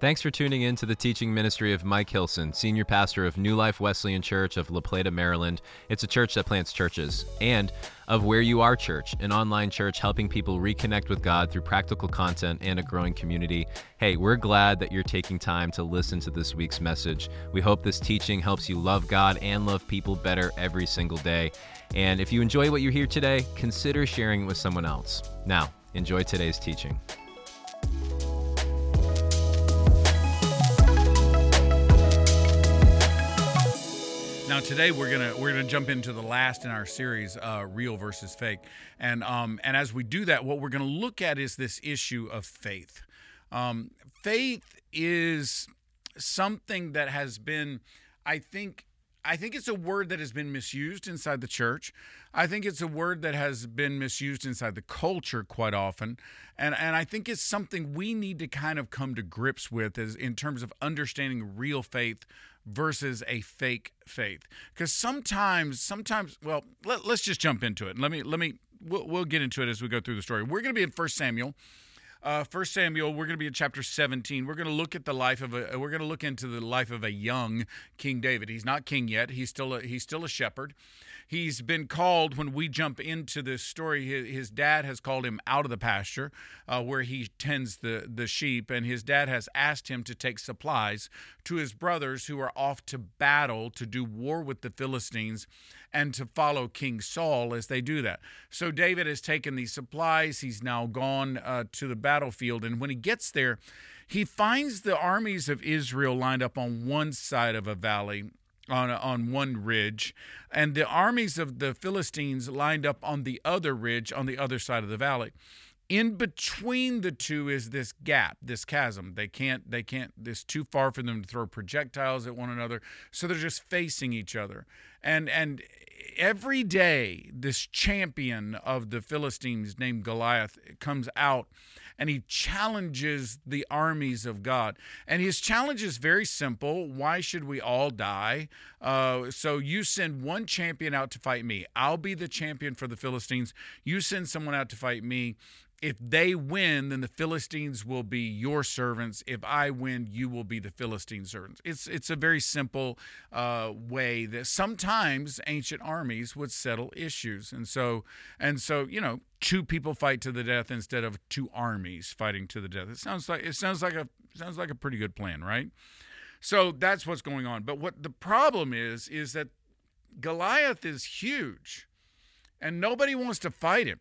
Thanks for tuning in to the teaching ministry of Mike Hilson, Senior Pastor of New Life Wesleyan Church of La Plata, Maryland. It's a church that plants churches. And of Where You Are Church, an online church helping people reconnect with God through practical content and a growing community. Hey, we're glad that you're taking time to listen to this week's message. We hope this teaching helps you love God and love people better every single day. And if you enjoy what you hear today, consider sharing it with someone else. Now, enjoy today's teaching. Now today we're gonna we're gonna jump into the last in our series, uh, real versus fake, and um, and as we do that, what we're gonna look at is this issue of faith. Um, faith is something that has been, I think, I think it's a word that has been misused inside the church. I think it's a word that has been misused inside the culture quite often. And and I think it's something we need to kind of come to grips with as in terms of understanding real faith versus a fake faith because sometimes sometimes well let, us just jump into it let me let me we'll, we'll get into it as we go through the story we're going to be in first samuel uh, First Samuel, we're going to be in chapter 17. We're going to look at the life of a. We're going to look into the life of a young King David. He's not king yet. He's still a, he's still a shepherd. He's been called when we jump into this story. His, his dad has called him out of the pasture uh, where he tends the, the sheep, and his dad has asked him to take supplies to his brothers who are off to battle to do war with the Philistines and to follow King Saul as they do that. So David has taken these supplies. He's now gone uh, to the battlefield, and when he gets there, he finds the armies of Israel lined up on one side of a valley on on one ridge, and the armies of the Philistines lined up on the other ridge on the other side of the valley. In between the two is this gap, this chasm. They can't they can't it's too far for them to throw projectiles at one another, so they're just facing each other. And and every day this champion of the Philistines named Goliath comes out and he challenges the armies of God. And his challenge is very simple why should we all die? Uh, so you send one champion out to fight me. I'll be the champion for the Philistines. You send someone out to fight me if they win, then the Philistines will be your servants. If I win, you will be the Philistine servants. It's it's a very simple uh, way that sometimes ancient armies would settle issues, and so and so you know two people fight to the death instead of two armies fighting to the death. It sounds like it sounds like a sounds like a pretty good plan, right? So that's what's going on. But what the problem is is that Goliath is huge, and nobody wants to fight him.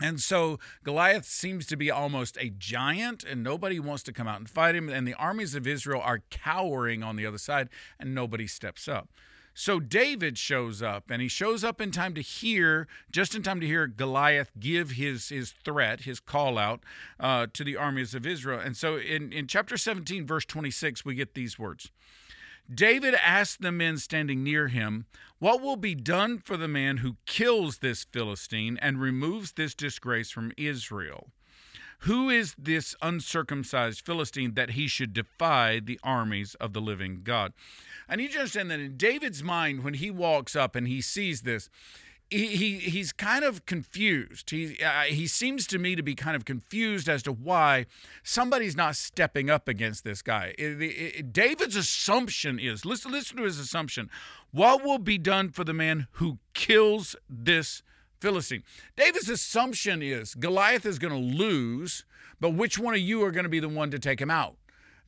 And so Goliath seems to be almost a giant, and nobody wants to come out and fight him. And the armies of Israel are cowering on the other side, and nobody steps up. So David shows up, and he shows up in time to hear, just in time to hear Goliath give his his threat, his call out uh, to the armies of Israel. And so in, in chapter 17, verse 26, we get these words. David asked the men standing near him, What will be done for the man who kills this Philistine and removes this disgrace from Israel? Who is this uncircumcised Philistine that he should defy the armies of the living God? I need you to understand that in David's mind, when he walks up and he sees this, he, he he's kind of confused. He uh, he seems to me to be kind of confused as to why somebody's not stepping up against this guy. It, it, David's assumption is listen listen to his assumption. What will be done for the man who kills this Philistine? David's assumption is Goliath is going to lose, but which one of you are going to be the one to take him out?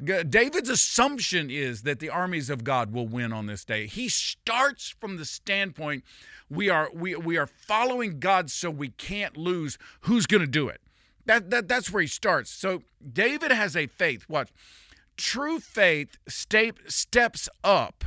David's assumption is that the armies of God will win on this day. He starts from the standpoint we are we we are following God so we can't lose. Who's going to do it? That, that that's where he starts. So David has a faith. What? True faith step, steps up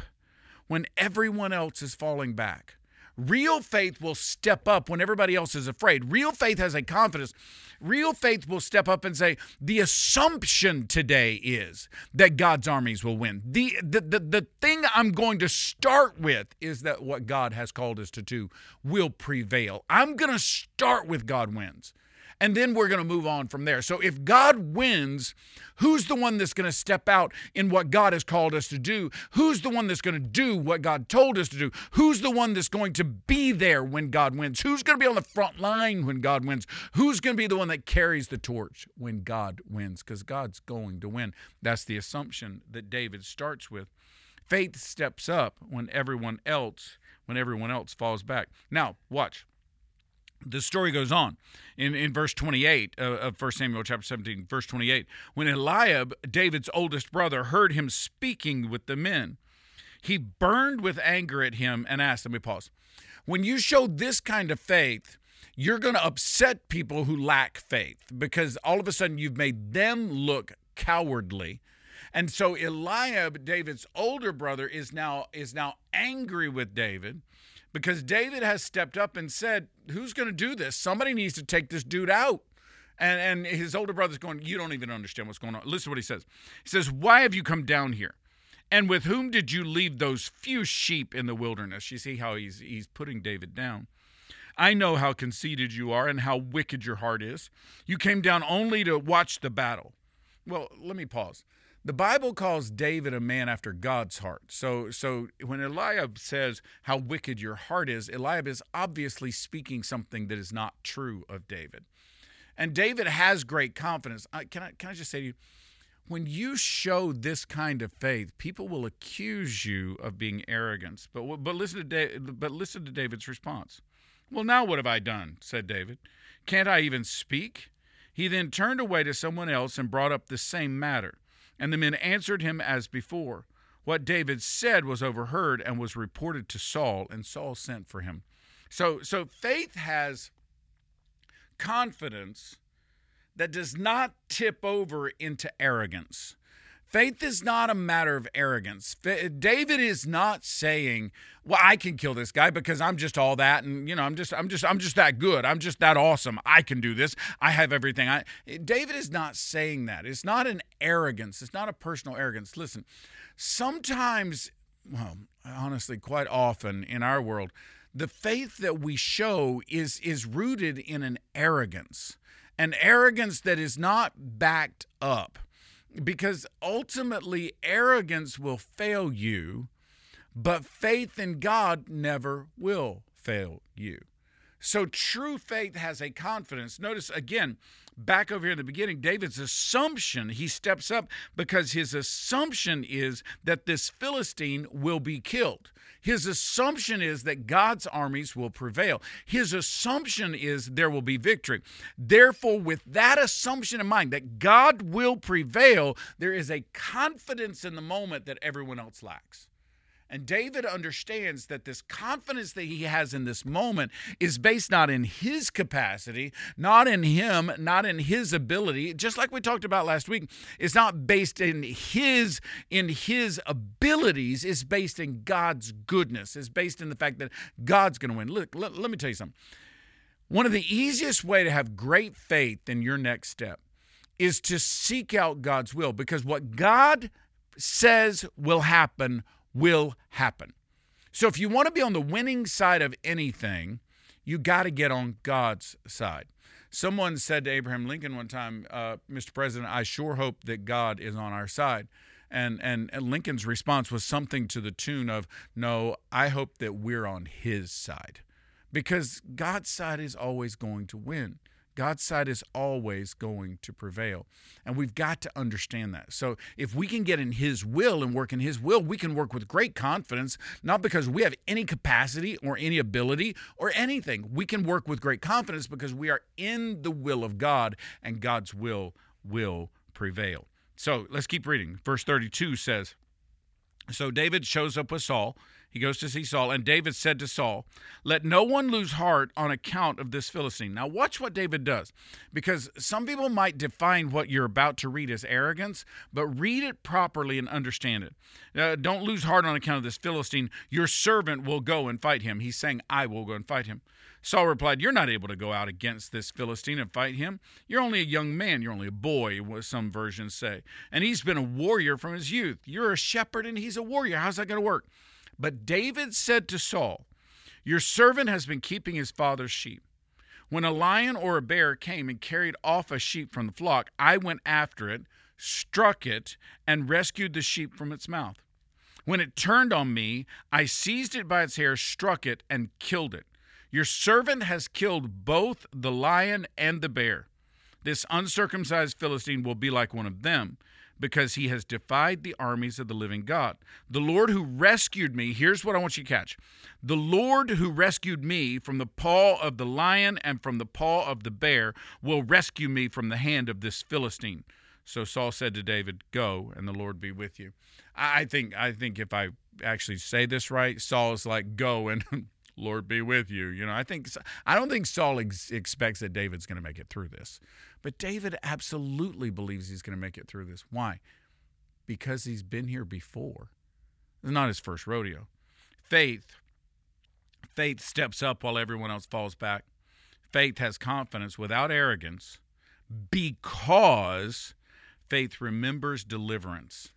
when everyone else is falling back. Real faith will step up when everybody else is afraid. Real faith has a confidence. Real faith will step up and say, the assumption today is that God's armies will win. The, the, the, the thing I'm going to start with is that what God has called us to do will prevail. I'm going to start with God wins. And then we're going to move on from there. So if God wins, who's the one that's going to step out in what God has called us to do? Who's the one that's going to do what God told us to do? Who's the one that's going to be there when God wins? Who's going to be on the front line when God wins? Who's going to be the one that carries the torch when God wins? Because God's going to win. That's the assumption that David starts with. Faith steps up when everyone else when everyone else falls back. Now, watch the story goes on in, in verse 28 uh, of 1 Samuel chapter 17, verse 28. When Eliab, David's oldest brother, heard him speaking with the men, he burned with anger at him and asked, let me pause. When you show this kind of faith, you're going to upset people who lack faith because all of a sudden you've made them look cowardly. And so Eliab, David's older brother, is now is now angry with David because David has stepped up and said, Who's going to do this? Somebody needs to take this dude out. And, and his older brother's going, You don't even understand what's going on. Listen to what he says. He says, Why have you come down here? And with whom did you leave those few sheep in the wilderness? You see how he's, he's putting David down. I know how conceited you are and how wicked your heart is. You came down only to watch the battle. Well, let me pause. The Bible calls David a man after God's heart. So, so when Eliab says how wicked your heart is, Eliab is obviously speaking something that is not true of David. And David has great confidence. Can I, can I just say to you, when you show this kind of faith, people will accuse you of being arrogant. But, but, listen to but listen to David's response. Well, now what have I done? said David. Can't I even speak? He then turned away to someone else and brought up the same matter. And the men answered him as before. What David said was overheard and was reported to Saul, and Saul sent for him. So, so faith has confidence that does not tip over into arrogance. Faith is not a matter of arrogance. David is not saying, "Well, I can kill this guy because I'm just all that and you know, I'm just I'm just I'm just that good. I'm just that awesome. I can do this. I have everything." I David is not saying that. It's not an arrogance. It's not a personal arrogance. Listen, sometimes well, honestly, quite often in our world, the faith that we show is is rooted in an arrogance. An arrogance that is not backed up because ultimately arrogance will fail you, but faith in God never will fail you. So true faith has a confidence. Notice again, back over here in the beginning, David's assumption, he steps up because his assumption is that this Philistine will be killed. His assumption is that God's armies will prevail. His assumption is there will be victory. Therefore, with that assumption in mind that God will prevail, there is a confidence in the moment that everyone else lacks. And David understands that this confidence that he has in this moment is based not in his capacity, not in him, not in his ability. Just like we talked about last week, it's not based in his in his abilities, it's based in God's goodness. It's based in the fact that God's going to win. Look, let, let me tell you something. One of the easiest way to have great faith in your next step is to seek out God's will because what God says will happen will happen. So if you want to be on the winning side of anything, you got to get on God's side. Someone said to Abraham Lincoln one time, uh, Mr. President, I sure hope that God is on our side. And, and, and Lincoln's response was something to the tune of, No, I hope that we're on his side. Because God's side is always going to win. God's side is always going to prevail. And we've got to understand that. So if we can get in His will and work in His will, we can work with great confidence, not because we have any capacity or any ability or anything. We can work with great confidence because we are in the will of God and God's will will prevail. So let's keep reading. Verse 32 says, So David shows up with Saul he goes to see Saul, and David said to Saul, Let no one lose heart on account of this Philistine. Now, watch what David does, because some people might define what you're about to read as arrogance, but read it properly and understand it. Uh, don't lose heart on account of this Philistine. Your servant will go and fight him. He's saying, I will go and fight him. Saul replied, You're not able to go out against this Philistine and fight him. You're only a young man. You're only a boy, some versions say. And he's been a warrior from his youth. You're a shepherd and he's a warrior. How's that going to work? But David said to Saul, Your servant has been keeping his father's sheep. When a lion or a bear came and carried off a sheep from the flock, I went after it, struck it, and rescued the sheep from its mouth. When it turned on me, I seized it by its hair, struck it, and killed it. Your servant has killed both the lion and the bear. This uncircumcised Philistine will be like one of them because he has defied the armies of the living God. The Lord who rescued me, here's what I want you to catch. The Lord who rescued me from the paw of the lion and from the paw of the bear will rescue me from the hand of this Philistine. So Saul said to David, "Go, and the Lord be with you." I think I think if I actually say this right, Saul is like, "Go and Lord be with you." You know, I think I don't think Saul ex- expects that David's going to make it through this, but David absolutely believes he's going to make it through this. Why? Because he's been here before. It's not his first rodeo. Faith, faith steps up while everyone else falls back. Faith has confidence without arrogance because faith remembers deliverance.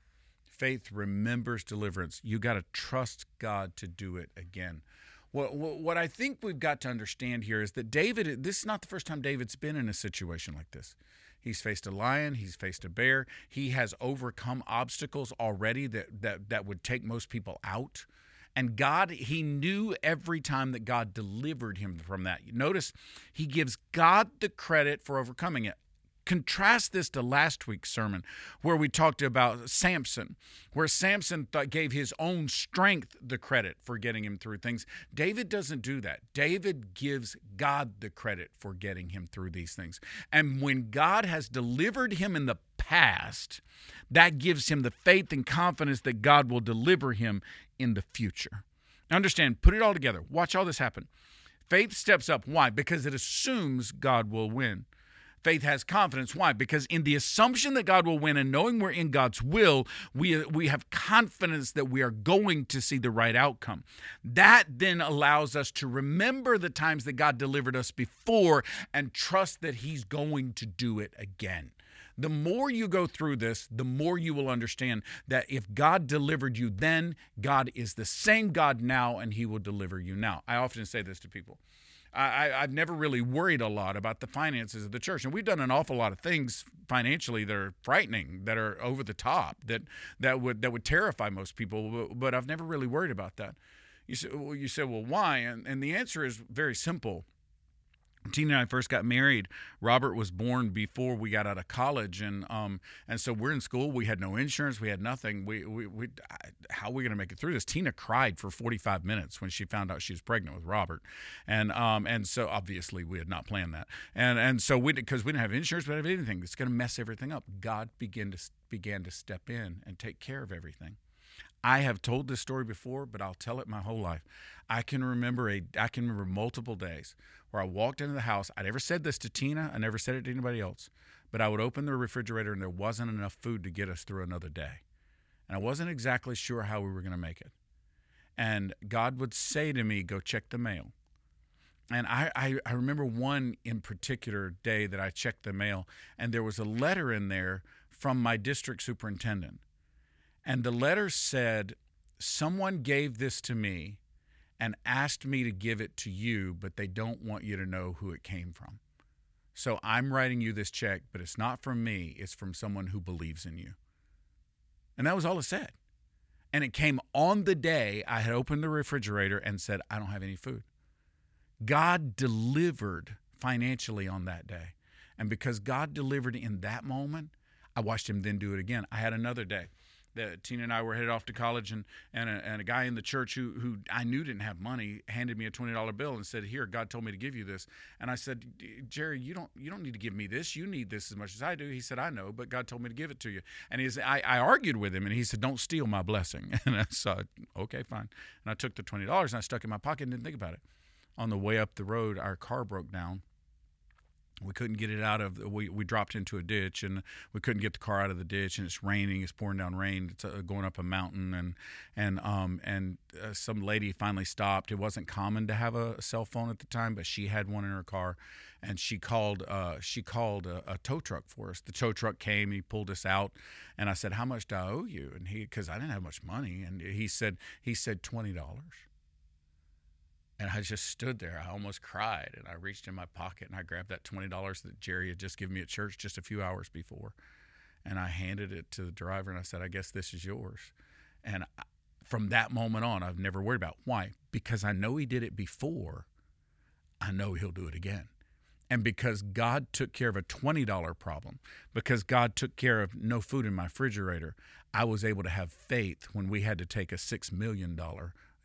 Faith remembers deliverance. You got to trust God to do it again. What, what I think we've got to understand here is that David, this is not the first time David's been in a situation like this. He's faced a lion, he's faced a bear, he has overcome obstacles already that, that, that would take most people out. And God, he knew every time that God delivered him from that. Notice he gives God the credit for overcoming it. Contrast this to last week's sermon where we talked about Samson, where Samson th- gave his own strength the credit for getting him through things. David doesn't do that. David gives God the credit for getting him through these things. And when God has delivered him in the past, that gives him the faith and confidence that God will deliver him in the future. Understand, put it all together. Watch all this happen. Faith steps up. Why? Because it assumes God will win. Faith has confidence. Why? Because in the assumption that God will win and knowing we're in God's will, we, we have confidence that we are going to see the right outcome. That then allows us to remember the times that God delivered us before and trust that He's going to do it again. The more you go through this, the more you will understand that if God delivered you then, God is the same God now and He will deliver you now. I often say this to people. I, have never really worried a lot about the finances of the church, and we've done an awful lot of things financially that are frightening, that are over the top, that that would that would terrify most people. But I've never really worried about that. You said, well, you said, well, why? And, and the answer is very simple. Tina and I first got married. Robert was born before we got out of college, and um, and so we're in school. We had no insurance. We had nothing. We we, we how are we going to make it through this? Tina cried for 45 minutes when she found out she was pregnant with Robert, and um, and so obviously we had not planned that, and and so we because we didn't have insurance, we didn't have anything. It's going to mess everything up. God began to began to step in and take care of everything. I have told this story before, but I'll tell it my whole life. I can remember a I can remember multiple days where I walked into the house. I never said this to Tina. I never said it to anybody else. But I would open the refrigerator and there wasn't enough food to get us through another day. And I wasn't exactly sure how we were going to make it. And God would say to me, Go check the mail. And I, I, I remember one in particular day that I checked the mail, and there was a letter in there from my district superintendent. And the letter said, Someone gave this to me and asked me to give it to you, but they don't want you to know who it came from. So I'm writing you this check, but it's not from me, it's from someone who believes in you. And that was all it said. And it came on the day I had opened the refrigerator and said, I don't have any food. God delivered financially on that day. And because God delivered in that moment, I watched him then do it again. I had another day that Tina and I were headed off to college, and and a, and a guy in the church who who I knew didn't have money handed me a twenty dollar bill and said, "Here, God told me to give you this." And I said, "Jerry, you don't you don't need to give me this. You need this as much as I do." He said, "I know, but God told me to give it to you." And he's I, I argued with him, and he said, "Don't steal my blessing." And I said, "Okay, fine." And I took the twenty dollars and I stuck it in my pocket and didn't think about it. On the way up the road, our car broke down we couldn't get it out of we, we dropped into a ditch and we couldn't get the car out of the ditch and it's raining it's pouring down rain it's uh, going up a mountain and and um and uh, some lady finally stopped. It wasn't common to have a, cell phone at the time but she had one in her car and she called uh, she called a, a, tow truck for us. The tow truck came he pulled us out and i said how much do i owe you? And he because i didn't have much money. And he said he said $20 And I just stood there. I almost cried. And I reached in my pocket and I grabbed that $20 that Jerry had just given me at church just a few hours before. And I handed it to the driver and I said, I guess this is yours. And from that moment on, I've never worried about why. Because I know he did it before, I know he'll do it again. And because God took care of a $20 problem, because God took care of no food in my refrigerator, I was able to have faith when we had to take a $6 million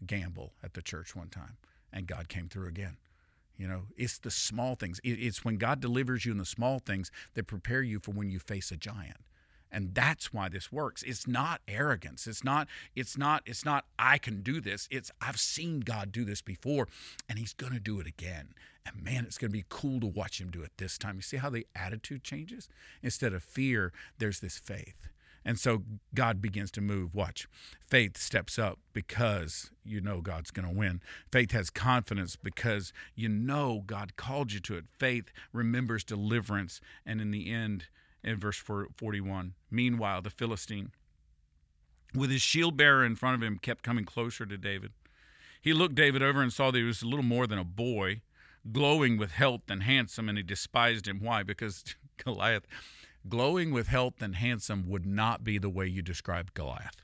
gamble at the church one time. And God came through again. You know, it's the small things. It's when God delivers you in the small things that prepare you for when you face a giant. And that's why this works. It's not arrogance. It's not it's not it's not i can do this. It's i've seen god do this before and he's going to do it again. And man it's going to be cool to watch him do it this time. You see how the attitude changes? Instead of fear there's this faith and so God begins to move. Watch. Faith steps up because you know God's going to win. Faith has confidence because you know God called you to it. Faith remembers deliverance. And in the end, in verse 41. Meanwhile, the Philistine, with his shield bearer in front of him, kept coming closer to David. He looked David over and saw that he was a little more than a boy, glowing with health and handsome, and he despised him. Why? Because Goliath, glowing with health and handsome, would not be the way you describe Goliath.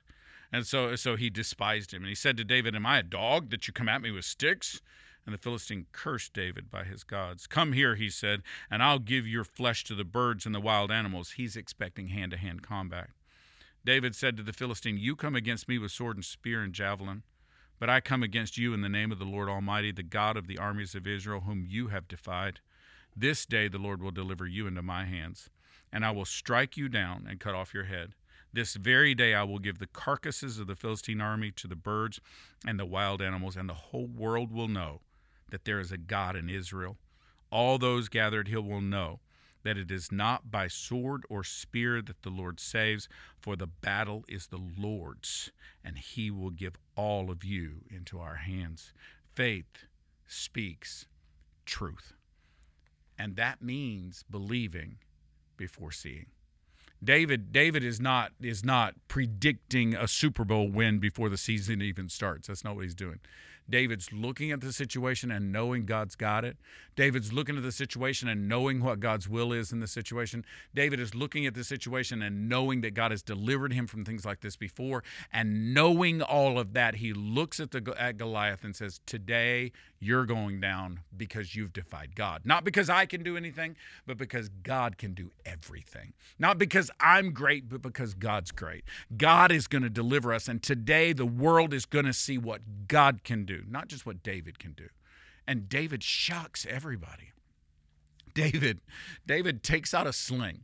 And so, so he despised him. And he said to David, Am I a dog that you come at me with sticks? And the Philistine cursed David by his gods. Come here, he said, and I'll give your flesh to the birds and the wild animals. He's expecting hand to hand combat. David said to the Philistine, You come against me with sword and spear and javelin, but I come against you in the name of the Lord Almighty, the God of the armies of Israel, whom you have defied. This day the Lord will deliver you into my hands, and I will strike you down and cut off your head. This very day I will give the carcasses of the Philistine army to the birds and the wild animals, and the whole world will know that there is a God in Israel. All those gathered here will know that it is not by sword or spear that the Lord saves, for the battle is the Lord's, and he will give all of you into our hands. Faith speaks truth. And that means believing before seeing. David David is not is not predicting a Super Bowl win before the season even starts. That's not what he's doing. David's looking at the situation and knowing God's got it. David's looking at the situation and knowing what God's will is in the situation. David is looking at the situation and knowing that God has delivered him from things like this before. And knowing all of that, he looks at, the, at Goliath and says, Today you're going down because you've defied God. Not because I can do anything, but because God can do everything. Not because I'm great, but because God's great. God is going to deliver us. And today the world is going to see what God can do, not just what David can do. And David shocks everybody. David, David takes out a sling,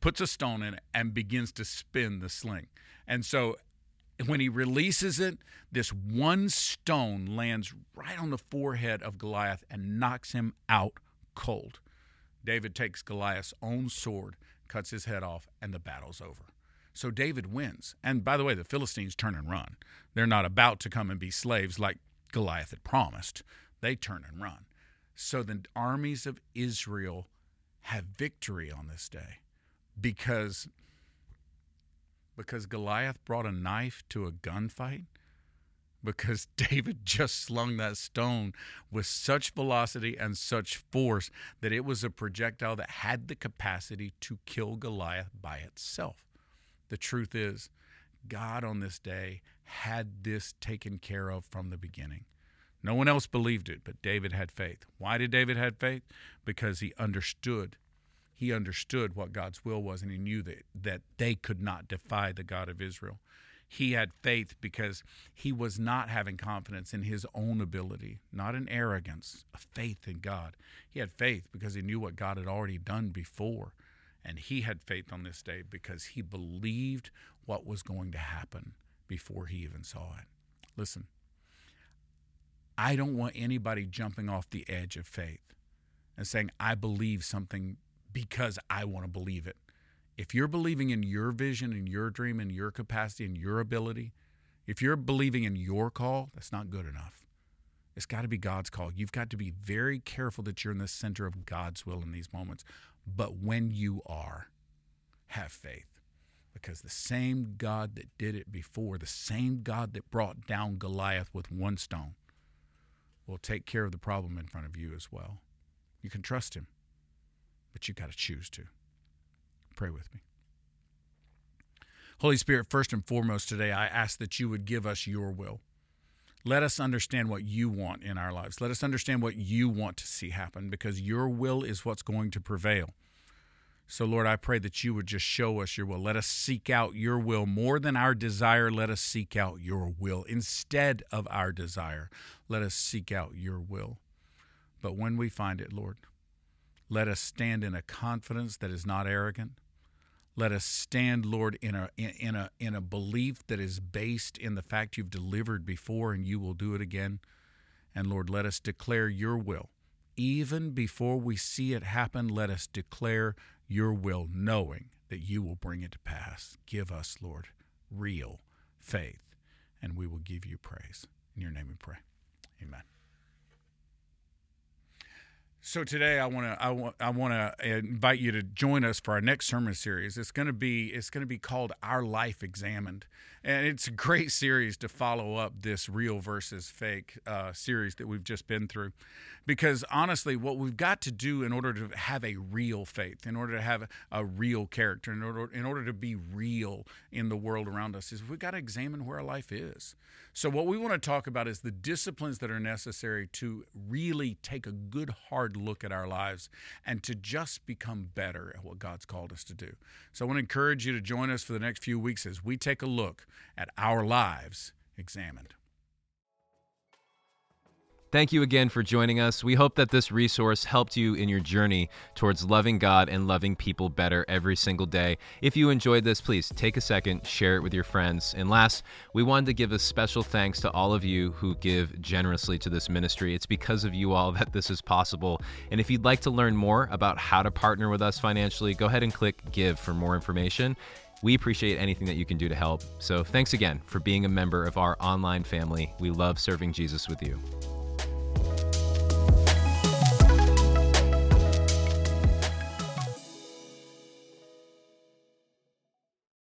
puts a stone in it, and begins to spin the sling. And so when he releases it, this one stone lands right on the forehead of Goliath and knocks him out cold. David takes Goliath's own sword, cuts his head off, and the battle's over. So David wins. And by the way, the Philistines turn and run. They're not about to come and be slaves like Goliath had promised. They turn and run. So the armies of Israel have victory on this day because because Goliath brought a knife to a gunfight? Because David just slung that stone with such velocity and such force that it was a projectile that had the capacity to kill Goliath by itself. The truth is, God on this day had this taken care of from the beginning. No one else believed it, but David had faith. Why did David have faith? Because he understood he understood what God's will was and he knew that, that they could not defy the God of Israel. He had faith because he was not having confidence in his own ability, not in arrogance, a faith in God. He had faith because he knew what God had already done before. And he had faith on this day because he believed what was going to happen before he even saw it. Listen, I don't want anybody jumping off the edge of faith and saying, I believe something because I want to believe it. If you're believing in your vision and your dream and your capacity and your ability, if you're believing in your call, that's not good enough. It's got to be God's call. You've got to be very careful that you're in the center of God's will in these moments. But when you are, have faith. Because the same God that did it before, the same God that brought down Goliath with one stone, will take care of the problem in front of you as well. You can trust Him, but you got to choose to. Pray with me. Holy Spirit, first and foremost today, I ask that you would give us your will. Let us understand what you want in our lives. Let us understand what you want to see happen because your will is what's going to prevail. So, Lord, I pray that you would just show us your will. Let us seek out your will more than our desire. Let us seek out your will instead of our desire. Let us seek out your will. But when we find it, Lord, let us stand in a confidence that is not arrogant. Let us stand, Lord, in a in a in a belief that is based in the fact you've delivered before and you will do it again. And Lord, let us declare your will. Even before we see it happen, let us declare your will, knowing that you will bring it to pass. Give us, Lord, real faith, and we will give you praise. In your name we pray. Amen. So today I want to I want I want to invite you to join us for our next sermon series. It's going to be it's going to be called Our Life Examined, and it's a great series to follow up this real versus fake uh, series that we've just been through, because honestly, what we've got to do in order to have a real faith, in order to have a real character, in order in order to be real in the world around us, is we've got to examine where our life is. So what we want to talk about is the disciplines that are necessary to really take a good hard look at our lives and to just become better at what God's called us to do. So I want to encourage you to join us for the next few weeks as we take a look at our lives examined. Thank you again for joining us. We hope that this resource helped you in your journey towards loving God and loving people better every single day. If you enjoyed this, please take a second, share it with your friends. And last, we wanted to give a special thanks to all of you who give generously to this ministry. It's because of you all that this is possible. And if you'd like to learn more about how to partner with us financially, go ahead and click give for more information. We appreciate anything that you can do to help. So thanks again for being a member of our online family. We love serving Jesus with you.